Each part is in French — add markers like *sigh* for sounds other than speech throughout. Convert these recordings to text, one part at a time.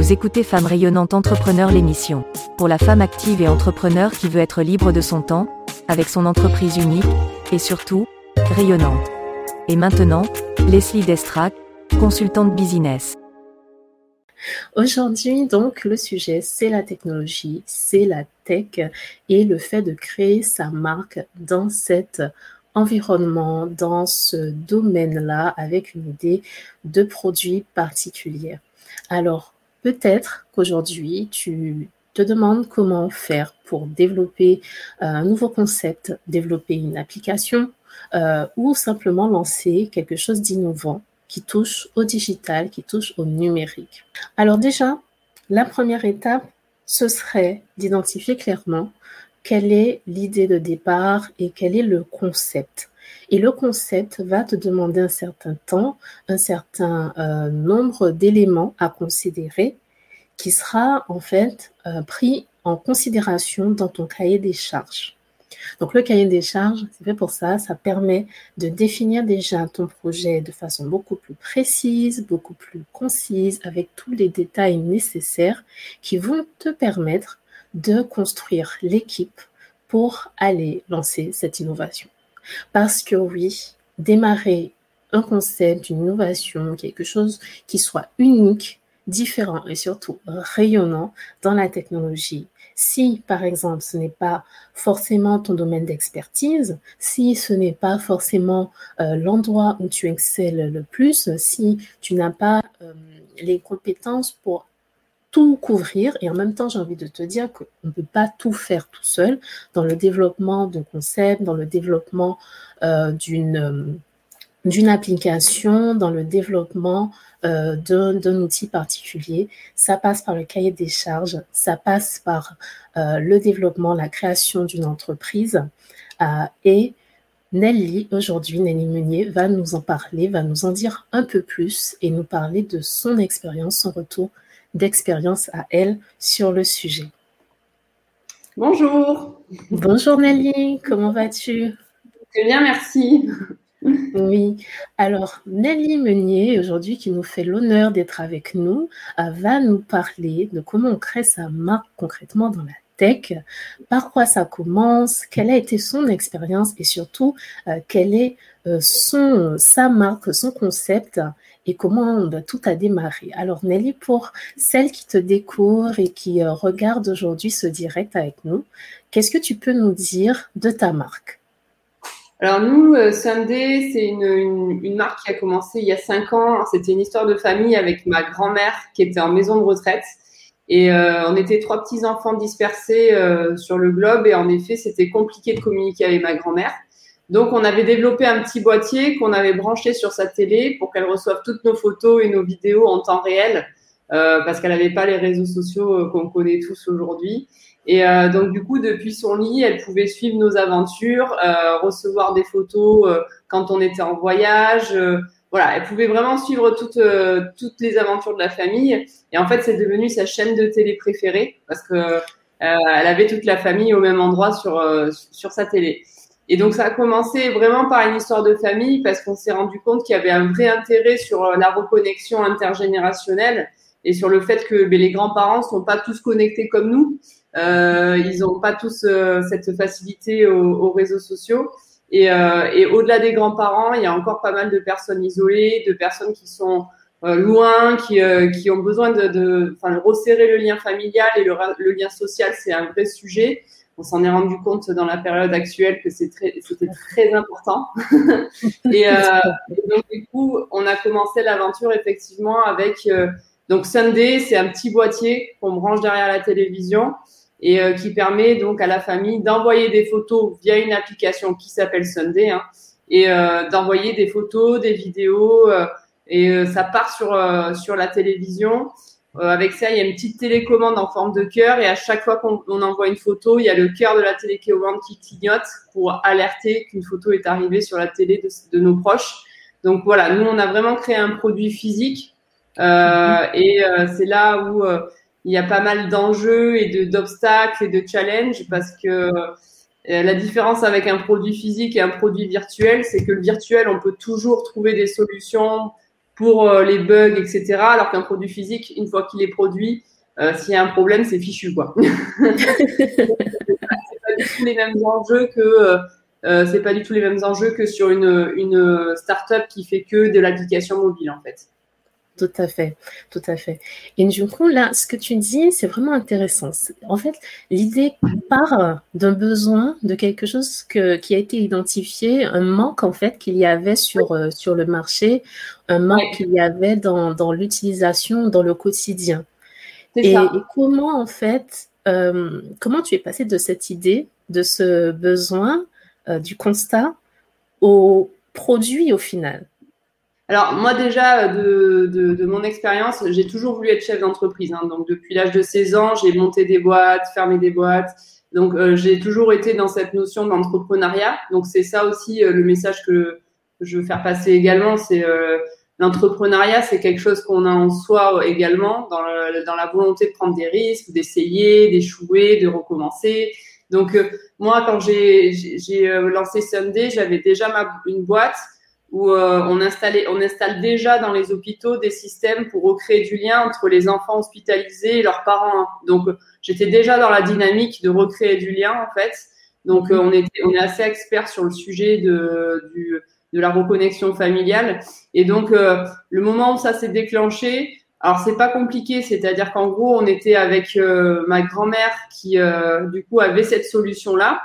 Vous écoutez Femme rayonnante entrepreneur l'émission. Pour la femme active et entrepreneur qui veut être libre de son temps, avec son entreprise unique, et surtout, rayonnante. Et maintenant, Leslie Destrac, consultante business. Aujourd'hui, donc, le sujet, c'est la technologie, c'est la tech et le fait de créer sa marque dans cet environnement, dans ce domaine-là, avec une idée de produit particulier. Alors, peut-être qu'aujourd'hui, tu te demandes comment faire pour développer euh, un nouveau concept, développer une application euh, ou simplement lancer quelque chose d'innovant qui touche au digital, qui touche au numérique. Alors déjà, la première étape, ce serait d'identifier clairement quelle est l'idée de départ et quel est le concept. Et le concept va te demander un certain temps, un certain euh, nombre d'éléments à considérer qui sera en fait euh, pris en considération dans ton cahier des charges. Donc le cahier des charges, c'est fait pour ça, ça permet de définir déjà ton projet de façon beaucoup plus précise, beaucoup plus concise, avec tous les détails nécessaires qui vont te permettre de construire l'équipe pour aller lancer cette innovation. Parce que oui, démarrer un concept, une innovation, quelque chose qui soit unique, différent et surtout rayonnant dans la technologie. Si, par exemple, ce n'est pas forcément ton domaine d'expertise, si ce n'est pas forcément euh, l'endroit où tu excelles le plus, si tu n'as pas euh, les compétences pour tout couvrir et en même temps j'ai envie de te dire qu'on ne peut pas tout faire tout seul dans le développement de concepts, dans le développement euh, d'une d'une application, dans le développement euh, d'un outil particulier. Ça passe par le cahier des charges, ça passe par euh, le développement, la création d'une entreprise. Euh, et Nelly, aujourd'hui, Nelly Meunier, va nous en parler, va nous en dire un peu plus et nous parler de son expérience, son retour d'expérience à elle sur le sujet. Bonjour. Bonjour Nelly, comment vas-tu? Très bien, merci. Oui, alors Nelly Meunier, aujourd'hui, qui nous fait l'honneur d'être avec nous, euh, va nous parler de comment on crée sa marque concrètement dans la par quoi ça commence, quelle a été son expérience et surtout, euh, quelle est euh, son, sa marque, son concept et comment tout a démarré. Alors Nelly, pour celles qui te découvrent et qui regardent aujourd'hui ce direct avec nous, qu'est-ce que tu peux nous dire de ta marque? Alors nous, euh, Sunday, c'est une, une, marque qui a commencé il y a cinq ans. C'était une histoire de famille avec ma grand-mère qui était en maison de retraite. Et euh, on était trois petits enfants dispersés euh, sur le globe et en effet, c'était compliqué de communiquer avec ma grand-mère. Donc on avait développé un petit boîtier qu'on avait branché sur sa télé pour qu'elle reçoive toutes nos photos et nos vidéos en temps réel parce qu'elle n'avait pas les réseaux sociaux qu'on connaît tous aujourd'hui. Et euh, donc du coup, depuis son lit, elle pouvait suivre nos aventures, euh, recevoir des photos euh, quand on était en voyage. Voilà, elle pouvait vraiment suivre toutes toutes les aventures de la famille. Et en fait, c'est devenu sa chaîne de télé préférée parce que elle avait toute la famille au même endroit sur sur sa télé. Et donc ça a commencé vraiment par une histoire de famille parce qu'on s'est rendu compte qu'il y avait un vrai intérêt sur la reconnexion intergénérationnelle et sur le fait que ben, les grands-parents sont pas tous connectés comme nous. Euh, ils n'ont pas tous euh, cette facilité aux, aux, réseaux sociaux. Et, euh, et au-delà des grands-parents, il y a encore pas mal de personnes isolées, de personnes qui sont euh, loin, qui, qui ont besoin de, de, de, resserrer le lien familial et le, le lien social, c'est un vrai sujet. On s'en est rendu compte dans la période actuelle que c'était très, très important. *laughs* et, et, donc du coup, on a commencé l'aventure effectivement avec donc Sunday, c'est un petit boîtier qu'on branche derrière la télévision et euh, qui permet donc à la famille d'envoyer des photos via une application qui s'appelle Sunday hein, et euh, d'envoyer des photos, des vidéos euh, et ça part sur sur la télévision. avec ça, il y a une petite télécommande en forme de cœur et à chaque fois qu'on envoie une photo, il y a le cœur de la télécommande qui clignote pour alerter qu'une photo est arrivée sur la télé de, de, nos proches. Donc voilà, nous on a vraiment créé un produit physique euh, et c'est là où il y a pas mal d'enjeux et d'obstacles et de challenges parce que euh, la différence avec un produit physique et un produit virtuel, c'est que le virtuel, on peut toujours trouver des solutions pour les bugs, etc. Alors qu'un produit physique, une fois qu'il est produit, s'il y a un problème, c'est fichu, quoi. *laughs* c'est pas du tout les mêmes enjeux que c'est pas du tout les mêmes enjeux que sur une, une start-up qui fait que de l'application mobile, en fait. Tout à fait, tout à fait. Et du coup, là, ce que tu dis, c'est vraiment intéressant. En fait, l'idée part d'un besoin, de quelque chose que, qui a été identifié, un manque en fait qu'il y avait sur, euh, sur le marché, un manque qu'il y avait dans, dans l'utilisation dans le quotidien. Et, comment en fait, euh, comment tu es passé de cette idée, de ce besoin, euh, du constat au produit au final? Alors moi déjà de, de, de mon expérience, j'ai toujours voulu être chef d'entreprise. Hein. Donc depuis l'âge de 16 ans, j'ai monté des boîtes, fermé des boîtes. Donc euh, j'ai toujours été dans cette notion d'entrepreneuriat. Donc c'est ça aussi euh, le message que je veux faire passer également. C'est euh, l'entrepreneuriat, c'est quelque chose qu'on a en soi également dans, dans la volonté de prendre des risques, d'essayer, d'échouer, de recommencer. Donc moi quand j'ai lancé Sunday, j'avais déjà ma, une boîte où euh, on, installait, on installe déjà dans les hôpitaux des systèmes pour recréer du lien entre les enfants hospitalisés et leurs parents. Donc, j'étais déjà dans la dynamique de recréer du lien, en fait. Donc, euh, on, était, on est assez expert sur le sujet de, du, de la reconnexion familiale. Et donc, euh, le moment où ça s'est déclenché, alors c'est pas compliqué, c'est-à-dire qu'en gros, on était avec ma grand-mère qui, du coup, avait cette solution-là.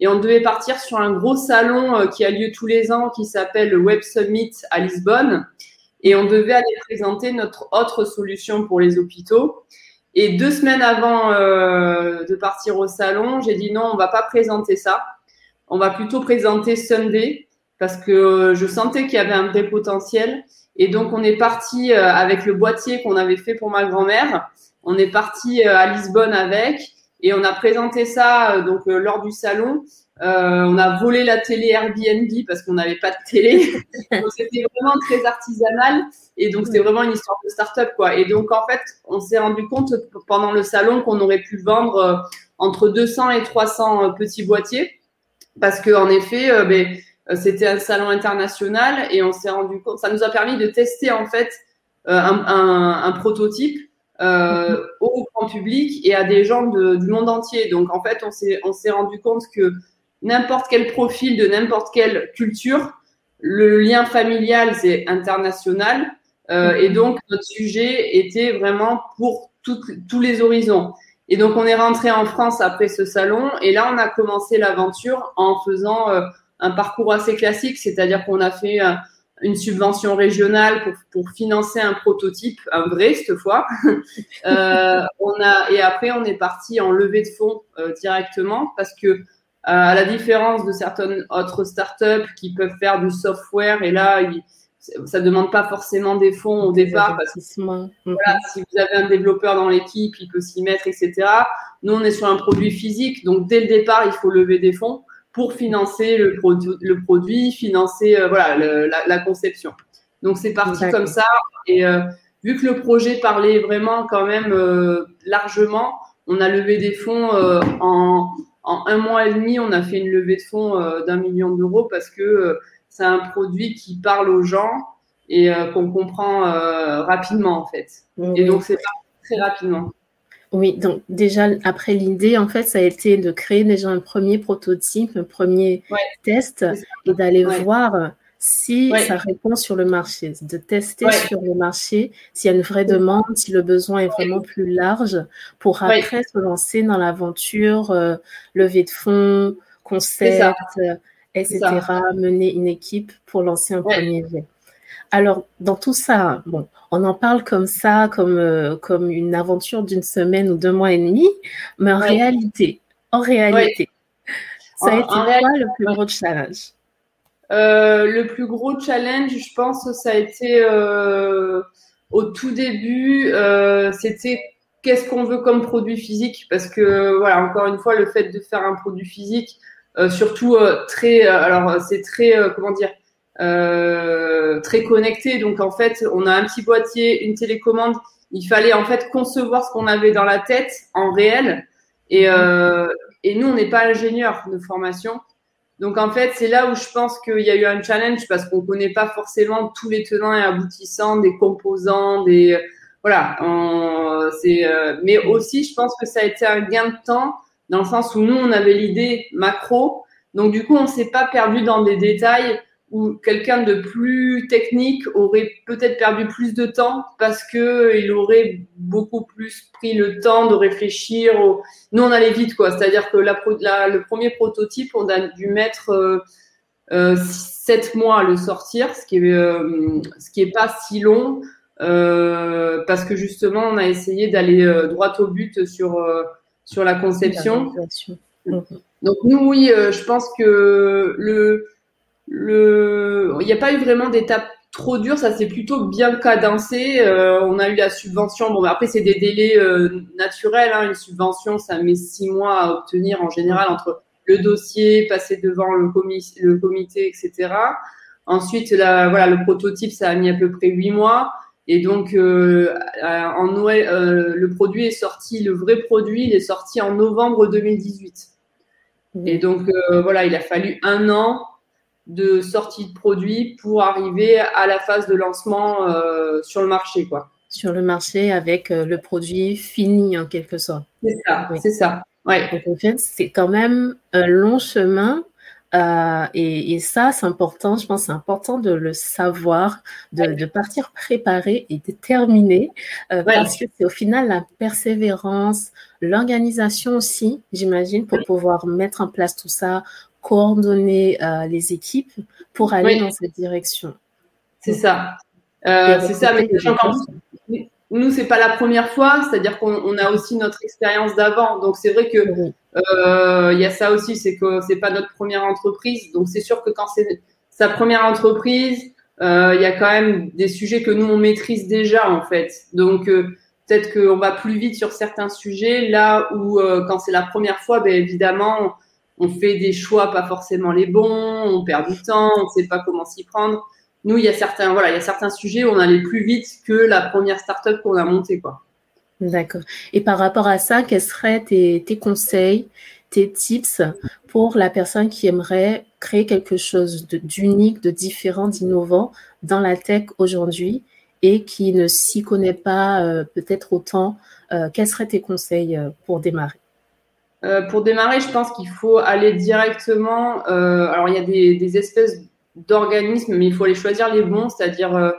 Et on devait partir sur un gros salon euh, qui a lieu tous les ans, qui s'appelle le Web Summit à Lisbonne. Et on devait aller présenter notre autre solution pour les hôpitaux. Et deux semaines avant euh, de partir au salon, j'ai dit non, on va pas présenter ça. On va plutôt présenter Sunday parce que euh, je sentais qu'il y avait un vrai potentiel. Et donc, on est parti avec le boîtier qu'on avait fait pour ma grand-mère. On est parti à Lisbonne avec. Et on a présenté ça euh, donc euh, lors du salon. Euh, on a volé la télé Airbnb parce qu'on n'avait pas de télé. *laughs* donc c'était vraiment très artisanal et donc c'était vraiment une histoire de start-up quoi. Et donc en fait, on s'est rendu compte pendant le salon qu'on aurait pu vendre entre 200 et 300 petits boîtiers parce que en effet, ben, c'était un salon international et on s'est rendu compte. Ça nous a permis de tester en fait un, un, un prototype euh, au grand public et à des gens du monde entier. Donc en fait, on s'est rendu compte que n'importe quel profil de n'importe quelle culture, le lien familial c'est international euh, et donc notre sujet était vraiment pour tous les horizons. Et donc on est rentré en France après ce salon et là on a commencé l'aventure en faisant euh, un parcours assez classique, c'est-à-dire qu'on a fait une subvention régionale pour, pour financer un prototype, un vrai cette fois. *laughs* euh, on a et après on est parti en levée de fonds euh, directement parce que euh, à la différence de certaines autres startups qui peuvent faire du software et là il, ça demande pas forcément des fonds au départ parce que voilà, si vous avez un développeur dans l'équipe, il peut s'y mettre, etc. Nous, on est sur un produit physique, donc dès le départ, il faut lever des fonds pour financer le, produit, le produit financer euh, voilà, la, la, conception. Donc c'est parti comme ça. Et euh, vu que le projet parlait vraiment quand même euh, largement, on a levé des fonds en, en, un mois et demi. On a fait une levée de fonds d'un million d'euros parce que c'est un produit qui parle aux gens et qu'on comprend rapidement en fait. Et donc c'est parti très rapidement. Oui, donc déjà après l'idée, en fait, ça a été de créer déjà un premier prototype, un premier test et d'aller voir si ça répond sur le marché, de tester sur le marché s'il y a une vraie demande, si le besoin est vraiment plus large pour après se lancer dans l'aventure, euh, lever de fonds, concept, etc., mener une équipe pour lancer un premier jet. Alors, dans tout ça, bon, on en parle comme ça, comme, euh, comme une aventure d'une semaine ou deux mois et demi, mais en réalité, en réalité, ça a été quoi le plus gros challenge? Euh, Le plus gros challenge, je pense, ça a été euh, au tout début, c'était qu'est-ce qu'on veut comme produit physique, parce que voilà, encore une fois, le fait de faire un produit physique, surtout très, alors c'est très, comment dire, euh, très connecté. Donc en fait, on a un petit boîtier, une télécommande. Il fallait en fait concevoir ce qu'on avait dans la tête en réel. Et, euh, et nous, on n'est pas ingénieur de formation. Donc en fait, c'est là où je pense qu'il y a eu un challenge parce qu'on connaît pas forcément tous les tenants et aboutissants des composants, des voilà. c'est euh, mais aussi, je pense que ça a été un gain de temps dans le sens où nous on avait l'idée macro, donc du coup on s'est pas perdu dans des détails où quelqu'un de plus technique aurait peut-être perdu plus de temps parce que il aurait beaucoup plus pris le temps de réfléchir. Nous, on allait vite, quoi. C'est-à-dire que la, le premier prototype, on a dû mettre euh, euh, sept mois à le sortir, ce qui est euh, ce qui est pas si long parce que justement, on a essayé d'aller droit au but sur sur la conception. Donc nous, oui, je pense que le le, il n'y a pas eu vraiment d'étape trop dure, ça s'est plutôt bien cadencé. Euh, on a eu la subvention. Bon, après c'est des délais euh, naturels. Hein. Une subvention, ça met six mois à obtenir en général entre le dossier, passer devant le, le comité, etc. Ensuite, la, voilà, le prototype, ça a mis à peu près huit mois. Et donc, euh, en Noël, le produit est sorti, le vrai produit, il est sorti en novembre 2018. Et donc, voilà, il a fallu un an de sortie de produit pour arriver à la phase de lancement euh, sur le marché, quoi. Sur le marché avec euh, le produit fini en quelque sorte. C'est ça, c'est ça. Ouais. en fait, c'est quand même un long chemin euh, et, ça, c'est important. Je pense c'est important de le savoir, de, partir préparé et déterminé, parce que c'est au final la persévérance, l'organisation aussi, j'imagine, pour pouvoir mettre en place tout ça, coordonner euh, les équipes pour aller dans cette direction. C'est ça. Euh, c'est ça, mais nous, c'est pas la première fois, c'est-à-dire qu'on a aussi notre expérience d'avant. Donc, c'est vrai que euh, il y a ça aussi, c'est que c'est pas notre première entreprise. Donc, c'est sûr que quand c'est sa première entreprise, il y a quand même des sujets que nous on maîtrise déjà en fait. Donc, peut-être qu'on va plus vite sur certains sujets, là où quand c'est la première fois, ben, évidemment, on fait des choix pas forcément les bons, on perd du temps, on ne sait pas comment s'y prendre. Nous, il y a certains, voilà, il y a certains sujets où on allait plus vite que la première startup qu'on a montée, quoi. D'accord. Et par rapport à ça, quels seraient tes, conseils, tes tips pour la personne qui aimerait créer quelque chose d'unique, de, différent, d'innovant dans la tech aujourd'hui et qui ne s'y connaît pas euh, peut-être autant, euh, quels seraient tes conseils euh, pour démarrer? Euh, pour démarrer, je pense qu'il faut aller directement. Euh, alors, il y a des, espèces d'organismes, mais il faut aller choisir les bons, c'est-à-dire euh,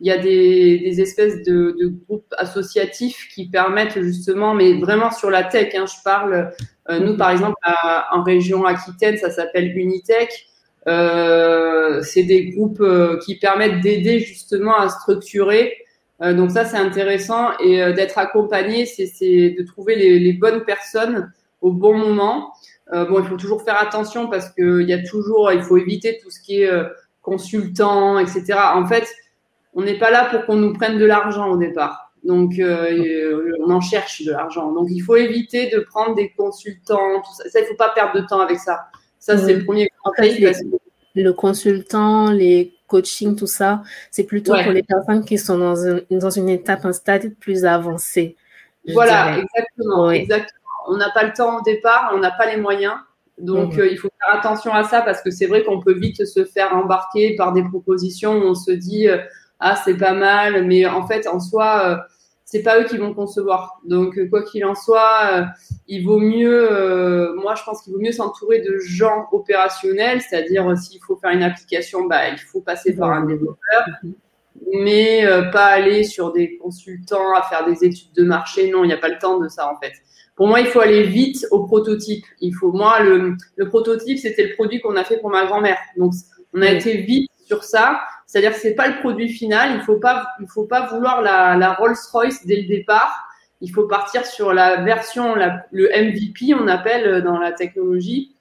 il y a des, espèces de, groupes associatifs qui permettent justement, mais vraiment sur la tech, hein, je parle. Nous, par exemple, en région Aquitaine, ça s'appelle Unitech. c'est des groupes qui permettent d'aider justement à structurer. donc ça, c'est intéressant et d'être accompagné, c'est de trouver les bonnes personnes au bon moment. Euh, bon, il faut toujours faire attention parce que il y a toujours, il faut éviter tout ce qui est euh, consultant, etc. En fait, on n'est pas là pour qu'on nous prenne de l'argent au départ. Donc, euh, on en cherche de l'argent. Donc, il faut éviter de prendre des consultants. Tout ça. ça, il faut pas perdre de temps avec ça. Ça, c'est le premier conseil. Le consultant, les coachings, tout ça, c'est plutôt pour les personnes qui sont dans, dans une étape, un stade plus avancé. Voilà, exactement, exactement on n'a pas le temps au départ, on n'a pas les moyens. Donc, euh, il faut faire attention à ça parce que c'est vrai qu'on peut vite se faire embarquer par des propositions où on se dit euh, ah c'est pas mal, mais en fait en soi euh, c'est pas eux qui vont concevoir. Donc quoi qu'il en soit, il vaut mieux, moi je pense qu'il vaut mieux s'entourer de gens opérationnels, c'est-à-dire s'il faut faire une application, bah il faut passer par un développeur. Mais pas aller sur des consultants à faire des études de marché. Non, il n'y a pas le temps de ça en fait. Pour moi, il faut aller vite au prototype. Il faut, moi, le, le prototype, c'était le produit qu'on a fait pour ma grand-mère. Donc, on a été vite sur ça. C'est-à-dire que c'est pas le produit final. Il faut pas, il faut pas vouloir la, la Rolls-Royce dès le départ. Il faut partir sur la version, la, le MVP, on appelle dans la technologie,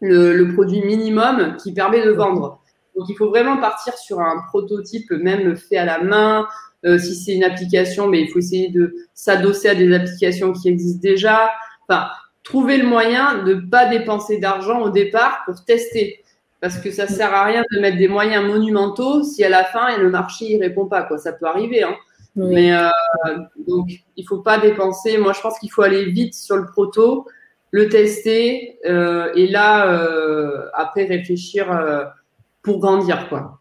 le, le produit minimum qui permet de vendre. Donc, il faut vraiment partir sur un prototype, même fait à la main, euh, si c'est une application, mais il faut essayer de s'adosser à des applications qui existent déjà. Enfin, trouver le moyen de pas dépenser d'argent au départ pour tester. Parce que ça sert à rien de mettre des moyens monumentaux si à la fin le marché il répond pas quoi. Ça peut arriver, hein. Mais euh, donc il faut pas dépenser. Moi je pense qu'il faut aller vite sur le proto le tester et là après réfléchir pour grandir quoi.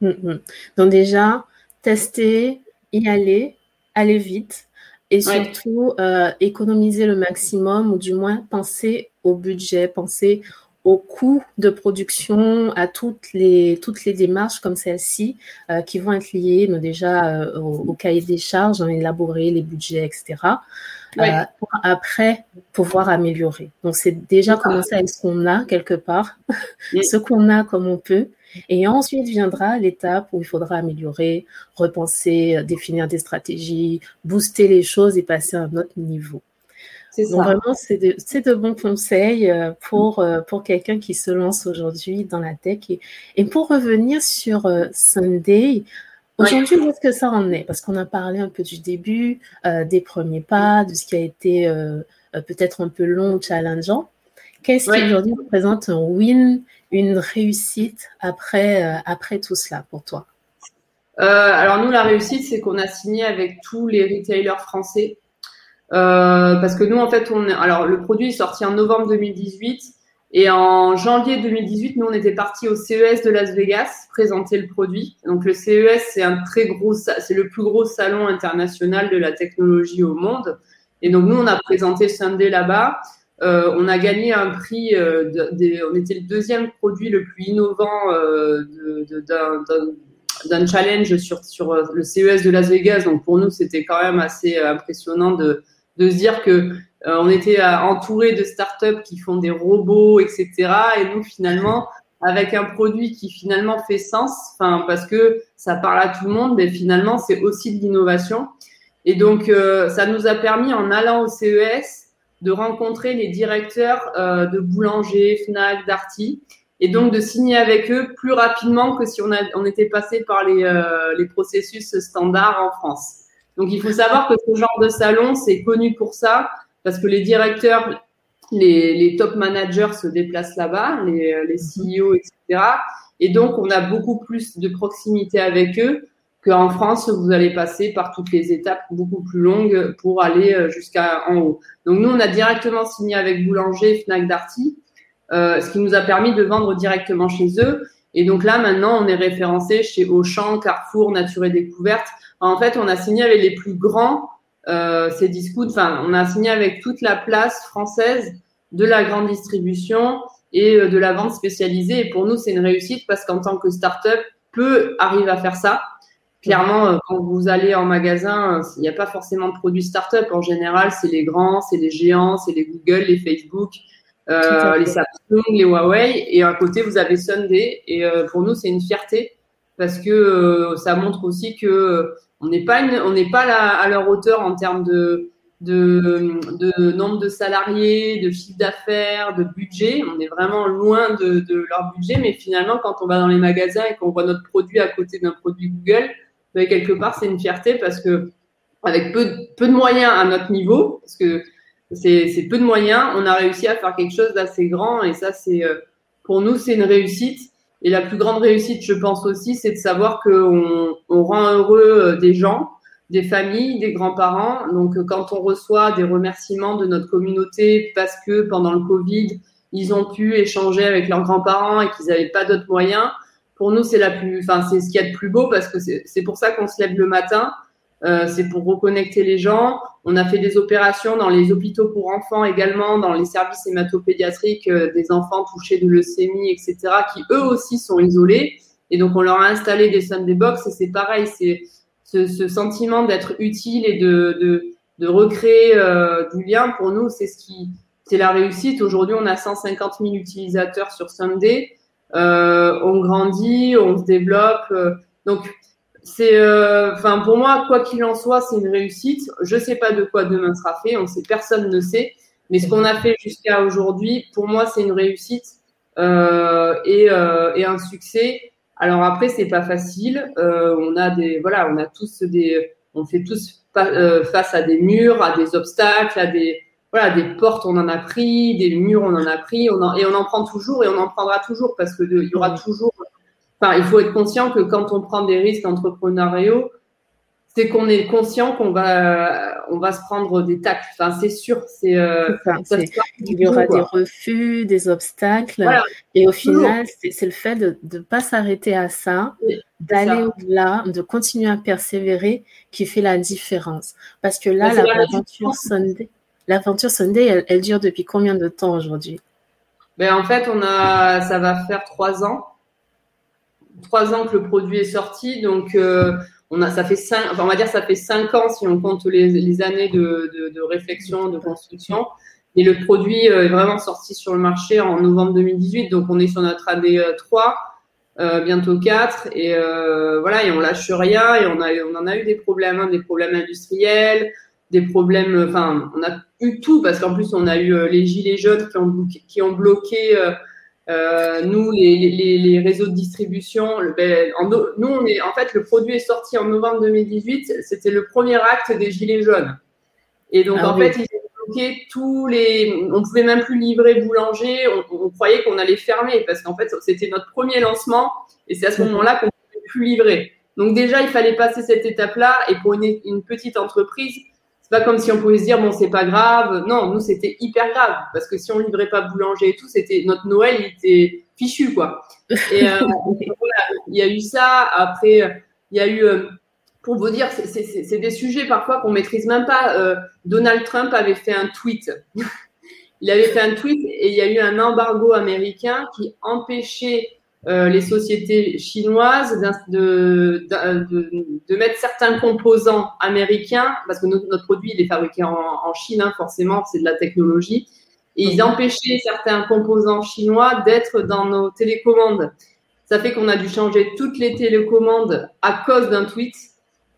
Mm, mm. Donc déjà tester, y aller, aller vite et surtout économiser le maximum ou du moins penser au budget, penser au coût de production, à toutes les, toutes les démarches comme celle-ci euh, qui vont être liées mais déjà euh, au, cahier des charges, hein, élaborer les budgets, etc. Euh, pour après pouvoir améliorer. Donc c'est déjà commencer avec ce qu'on a quelque part, *laughs* ce qu'on a comme on peut. Et ensuite viendra l'étape où il faudra améliorer, repenser, définir des stratégies, booster les choses et passer à un autre niveau. Donc vraiment, c'est de, bons conseils euh, pour, euh, pour quelqu'un qui se lance aujourd'hui dans la tech. Et, pour revenir sur euh, Sunday, aujourd'hui, où est-ce que ça en est? Parce qu'on a parlé un peu du début, des premiers pas, de ce qui a été peut-être un peu long ou challengeant. Qu'est-ce qui aujourd'hui représente un win, une réussite après, après tout cela pour toi? Alors nous, la réussite, c'est qu'on a signé avec tous les retailers français. Euh, parce que nous, en fait, on, alors le produit est sorti en novembre 2018 et en janvier 2018, nous, on était parti au CES de Las Vegas présenter le produit. Donc le CES, c'est un très gros, c'est le plus gros salon international de la technologie au monde. Et donc nous, on a présenté Sunday là-bas. Euh, on a gagné un prix, euh, on était le deuxième produit le plus innovant euh, d'un challenge sur, sur le CES de Las Vegas. Donc pour nous, c'était quand même assez impressionnant de, de se dire que euh, on était euh, entouré de startups qui font des robots, etc. Et nous, finalement, avec un produit qui finalement fait sens, enfin parce que ça parle à tout le monde, mais finalement c'est aussi de l'innovation. Et donc euh, ça nous a permis en allant au CES de rencontrer les directeurs de boulanger, Fnac, Darty, et donc de signer avec eux plus rapidement que si on, a, on était passé par les, les processus standards en France. Donc il faut savoir que ce genre de salon, c'est connu pour ça, parce que les directeurs, les, top managers se déplacent là-bas, les, les CEO, etc. Et donc on a beaucoup plus de proximité avec eux qu'en France, vous allez passer par toutes les étapes beaucoup plus longues pour aller euh, jusqu'à en haut. Donc nous, on a directement signé avec Boulanger, Fnac Darty, euh, ce qui nous a permis de vendre directement chez eux. Et donc là, maintenant, on est référencé chez Auchan, Carrefour, Nature et Découverte. En fait, on a signé avec les plus grands, euh, ces discounts. Enfin, on a signé avec toute la place française de la grande distribution et euh, de la vente spécialisée. Et pour nous, c'est une réussite parce qu'en tant que start-up, peu arrivent à faire ça. Clairement, euh, quand vous allez en magasin, il n'y a pas forcément de produits start-up. En général, c'est les grands, c'est les géants, c'est les Google, les Facebook, les Samsung, les Huawei. Et à côté, vous avez Sunday. Et pour nous, c'est une fierté parce que ça montre aussi que on n'est pas, on n'est pas à leur hauteur en termes de, de, de, nombre de salariés, de chiffre d'affaires, de budget. On est vraiment loin de, de, leur budget, mais finalement, quand on va dans les magasins et qu'on voit notre produit à côté d'un produit Google, ben, quelque part, c'est une fierté parce que avec peu, peu de moyens à notre niveau, parce que c'est peu de moyens, on a réussi à faire quelque chose d'assez grand et ça, c'est euh, pour nous, c'est une réussite. Et la plus grande réussite, je pense aussi, c'est de savoir qu'on on rend heureux euh, des gens, des familles, des grands-parents. Donc, euh, quand on reçoit des remerciements de notre communauté parce que pendant le Covid, ils ont pu échanger avec leurs grands-parents et qu'ils n'avaient pas d'autres moyens, pour nous, c'est la plus, enfin, c'est ce qu'il y a de plus beau parce que c'est pour ça qu'on se lève le matin. Euh, c'est pour reconnecter les gens. On a fait des opérations dans les hôpitaux pour enfants également, dans les services hématopédiatriques euh, des enfants touchés de leucémie, etc., qui eux aussi sont isolés. Et donc, on leur a installé des Sunday Box et c'est pareil, c'est ce, ce, sentiment d'être utile et de, de, de recréer euh, du lien pour nous, c'est ce qui, c'est la réussite. Aujourd'hui, on a 150 000 utilisateurs sur Sunday. Euh, on grandit, on se développe. donc, c'est, euh, enfin, pour moi, quoi qu'il en soit, c'est une réussite. Je sais pas de quoi demain sera fait. On sait, personne ne sait. Mais ce qu'on a fait jusqu'à aujourd'hui, pour moi, c'est une réussite euh, et, euh, et, un succès. Alors après, c'est pas facile. Euh, on a des, voilà, on a tous des, on fait tous euh, face à des murs, à des obstacles, à des, voilà, des portes, on en a pris, des murs, on en a pris, on en, et on en prend toujours et on en prendra toujours parce que il y aura toujours Enfin, il faut être conscient que quand on prend des risques entrepreneuriaux, c'est qu'on est conscient qu'on va, on va se prendre des tacles. Enfin, c'est sûr. C'est, euh, il y aura des refus, des obstacles. et au final, c'est, le fait de ne pas s'arrêter à ça, d'aller au-delà, de continuer à persévérer qui fait la différence. Parce que là, l'aventure Sunday, l'aventure Sunday, elle, dure depuis combien de temps aujourd'hui? Ben, En fait, on a, ça va faire trois ans. Trois ans que le produit est sorti. Donc, euh, on a, ça fait cinq, on va dire ça fait cinq ans si on compte les, années de, réflexion, de construction. Et le produit euh, est vraiment sorti sur le marché en novembre 2018, donc on est sur notre année 3, euh, euh, bientôt 4, et voilà, et on lâche rien, et on, a, on en a eu des problèmes, hein, des problèmes industriels, des problèmes, enfin, on a eu tout, parce qu'en plus on a eu les gilets jaunes qui ont, qui ont bloqué euh, nous, les, réseaux de distribution, ben, nous, on est, en fait, le produit est sorti en novembre 2018. C'était le premier acte des Gilets jaunes. Et donc, ah en fait, ils ont bloqué tous les. On pouvait même plus livrer boulanger. On, croyait qu'on allait fermer parce qu'en fait, c'était notre premier lancement. Et c'est à ce moment-là qu'on ne pouvait plus livrer. Donc, déjà, il fallait passer cette étape-là. Et pour une petite entreprise, c'est pas comme si on pouvait se dire bon c'est pas grave. Non, nous c'était hyper grave parce que si on livrait pas boulanger et tout, c'était notre Noël il était fichu quoi. Et euh, *laughs* voilà, il y a eu ça. Après, il y a eu euh, pour vous dire, c'est des sujets parfois qu'on maîtrise même pas. Euh, Donald Trump avait fait un tweet. *laughs* il avait fait un tweet et il y a eu un embargo américain qui empêchait euh, les sociétés chinoises de, de, de, mettre certains composants américains, parce que notre, notre produit il est fabriqué en, en Chine, hein, forcément, c'est de la technologie, et ils mhm. empêchaient certains composants chinois d'être dans nos télécommandes. Ça fait qu'on a dû changer toutes les télécommandes à cause d'un tweet.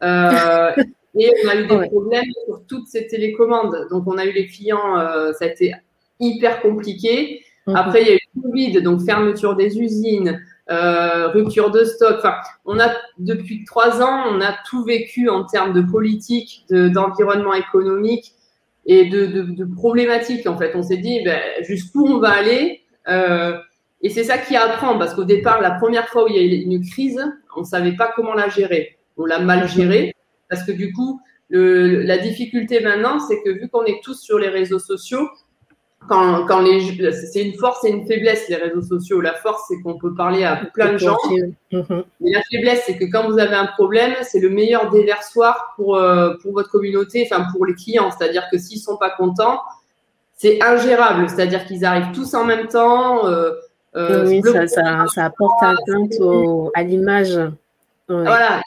Euh, *laughs* et on a eu des problèmes sur toutes ces télécommandes. Donc, on a eu les clients, euh, ça a été hyper compliqué. Mhm. Après, il y a eu le Covid, donc fermeture des usines, euh, rupture de stock. Enfin, on a depuis trois ans, on a tout vécu en termes de politique, d'environnement économique et de, de, problématiques. En fait, on s'est dit ben, jusqu'où on va aller. Euh, et c'est ça qui apprend, parce qu'au départ, la première fois où il y a eu une crise, on ne savait pas comment la gérer. On l'a mal gérée, parce que du coup, le, la difficulté maintenant, c'est que vu qu'on est tous sur les réseaux sociaux, quand, quand les, c'est une force et une faiblesse, les réseaux sociaux. La force, c'est qu'on peut parler à plein de gens. Mhm. Mais la faiblesse, c'est que quand vous avez un problème, c'est le meilleur déversoir pour, euh, pour votre communauté, enfin, pour les clients. C'est-à-dire que s'ils sont pas contents, c'est ingérable. C'est-à-dire qu'ils arrivent tous en même temps. Euh, euh, oui, ça, ça, ça, apporte atteinte au, à l'image. Voilà.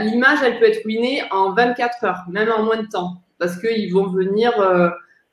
L'image, elle peut être ruinée en 24 heures, même en moins de temps. Parce qu'ils vont venir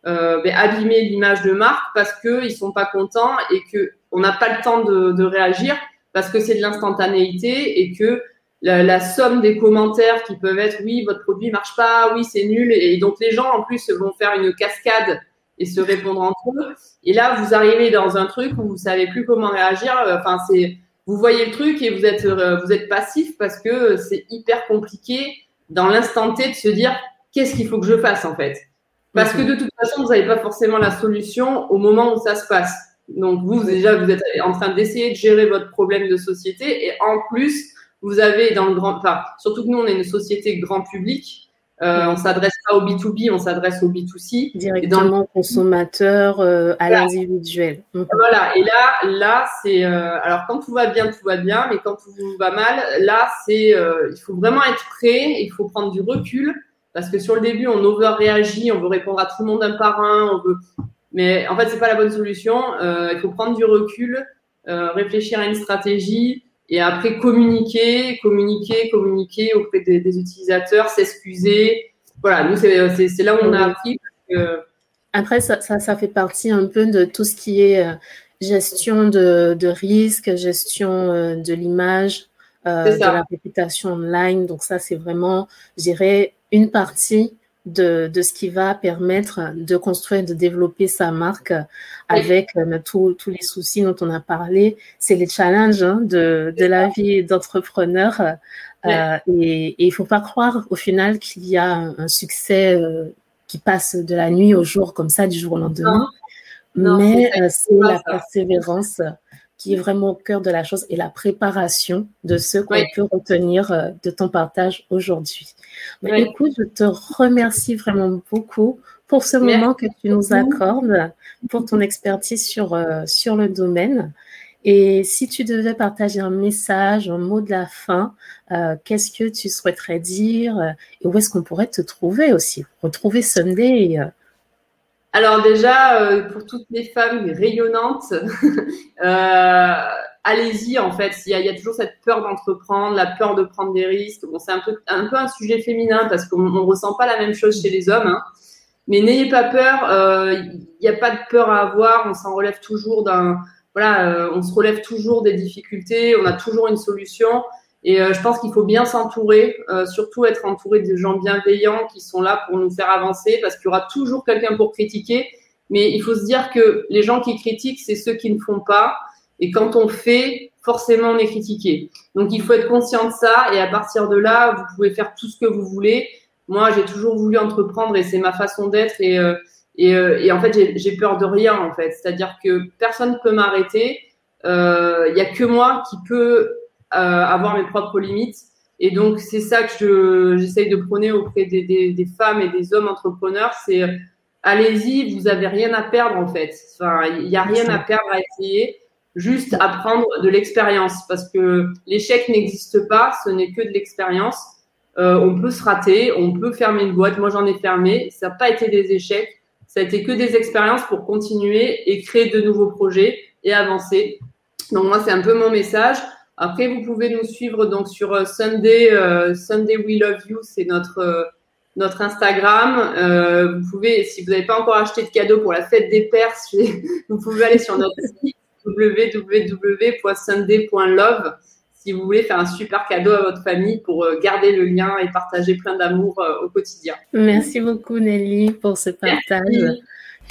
euh, ben, abîmer l'image de marque parce qu'ils sont pas contents et que on n'a pas le temps de, de réagir parce que c'est de l'instantanéité et que la, la, somme des commentaires qui peuvent être oui votre produit marche pas oui c'est nul et, donc les gens en plus vont faire une cascade et se répondre entre eux. Et là vous arrivez dans un truc où vous savez plus comment réagir. Enfin c'est vous voyez le truc et vous êtes euh, vous êtes passif parce que c'est hyper compliqué dans l'instant T de se dire qu'est-ce qu'il faut que je fasse en fait? Parce que de toute façon, vous n'avez pas forcément la solution au moment où ça se passe. Donc vous, déjà, vous êtes en train d'essayer de gérer votre problème de société et en plus, vous avez dans le grand, enfin, surtout que nous, on est une société grand public. Euh, on s'adresse pas au B2B, on s'adresse au B2C. Directement au consommateur, euh, à l'individuel. Mhm. Voilà, et là, là c'est. Euh, alors, quand tout va bien, tout va bien, mais quand tout va mal, là, c'est. Euh, il faut vraiment être prêt, il faut prendre du recul parce que sur le début, on over-réagit, on veut répondre à tout le monde un par un, on veut... mais en fait, c'est pas la bonne solution. Euh, il faut prendre du recul, euh, réfléchir à une stratégie et après communiquer, communiquer, communiquer auprès des, utilisateurs, s'excuser. Voilà, nous, c'est là où on a appris. Après, ça, ça, ça, fait partie un peu de tout ce qui est euh, gestion de, de risque, gestion de l'image, de la réputation online. Donc ça, c'est vraiment, je dirais, une partie de, de, ce qui va permettre de construire, de développer sa marque avec euh, tous les soucis dont on a parlé. C'est les challenges hein, de, de, la vie d'entrepreneur. Euh, et, il faut pas croire au final qu'il y a un, succès euh, qui passe de la nuit au jour comme ça, du jour au lendemain. Mais c'est la persévérance qui est vraiment au cœur de la chose et la préparation de ce qu'on peut retenir euh, de ton partage aujourd'hui. Écoute, je te remercie vraiment beaucoup pour ce moment que tu nous accordes, pour ton expertise sur, euh, sur le domaine. Et si tu devais partager un message, un mot de la fin, euh, qu'est-ce que tu souhaiterais dire? Et où est-ce qu'on pourrait te trouver aussi? Retrouver Sunday alors déjà, euh, pour toutes les femmes rayonnantes, *laughs* euh, allez-y en fait. Il y, a, toujours cette peur d'entreprendre, la peur de prendre des risques. Bon, c'est un peu, un peu un sujet féminin parce qu'on ne ressent pas la même chose chez les hommes. Hein. Mais n'ayez pas peur. Euh, il n'y a pas de peur à avoir. On s'en relève toujours d'un. Voilà, euh, on se relève toujours des difficultés. On a toujours une solution. Et euh, je pense qu'il faut bien s'entourer, euh, surtout être entouré de gens bienveillants qui sont là pour nous faire avancer, parce qu'il y aura toujours quelqu'un pour critiquer. Mais il faut se dire que les gens qui critiquent, c'est ceux qui ne font pas. Et quand on fait, forcément, on est critiqué. Donc il faut être conscient de ça. Et à partir de là, vous pouvez faire tout ce que vous voulez. Moi, j'ai toujours voulu entreprendre et c'est ma façon d'être. Et, euh, et, et, en fait, j'ai peur de rien, en fait. C'est-à-dire que personne ne peut m'arrêter. Il n'y a que moi qui euh, avoir mes propres limites. Et donc, c'est ça que j'essaye de prôner auprès des, des, des, femmes et des hommes entrepreneurs. C'est allez-y, vous avez rien à perdre en fait. Enfin, il n'y a rien à perdre à essayer. Juste apprendre de l'expérience parce que l'échec n'existe pas, ce n'est que de l'expérience. Euh, on peut se rater, on peut fermer une boîte. Moi, j'en ai fermé. Ça n'a pas été des échecs. Ça a été que des expériences pour continuer et créer de nouveaux projets et avancer. Donc moi, c'est un peu mon message. Après, vous pouvez nous suivre donc sur euh, Sunday, euh, Sunday We Love You, c'est notre euh, notre Instagram. Euh, vous pouvez, si vous n'avez pas encore acheté de cadeau pour la fête des pères, *laughs* vous pouvez aller sur notre site www.sunday.love si vous voulez faire un super cadeau à votre famille pour garder le lien et partager plein d'amour au quotidien. Merci beaucoup Nelly pour ce partage.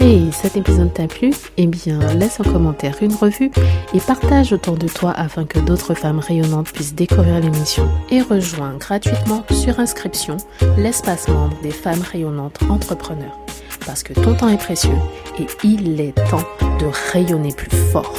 Hey, cet épisode t'a plu? Eh bien, laisse un commentaire, une revue et partage autour de toi afin que d'autres femmes rayonnantes puissent découvrir l'émission. Et rejoins gratuitement sur inscription l'espace membre des femmes rayonnantes entrepreneurs. Parce que ton temps est précieux et il est temps de rayonner plus fort.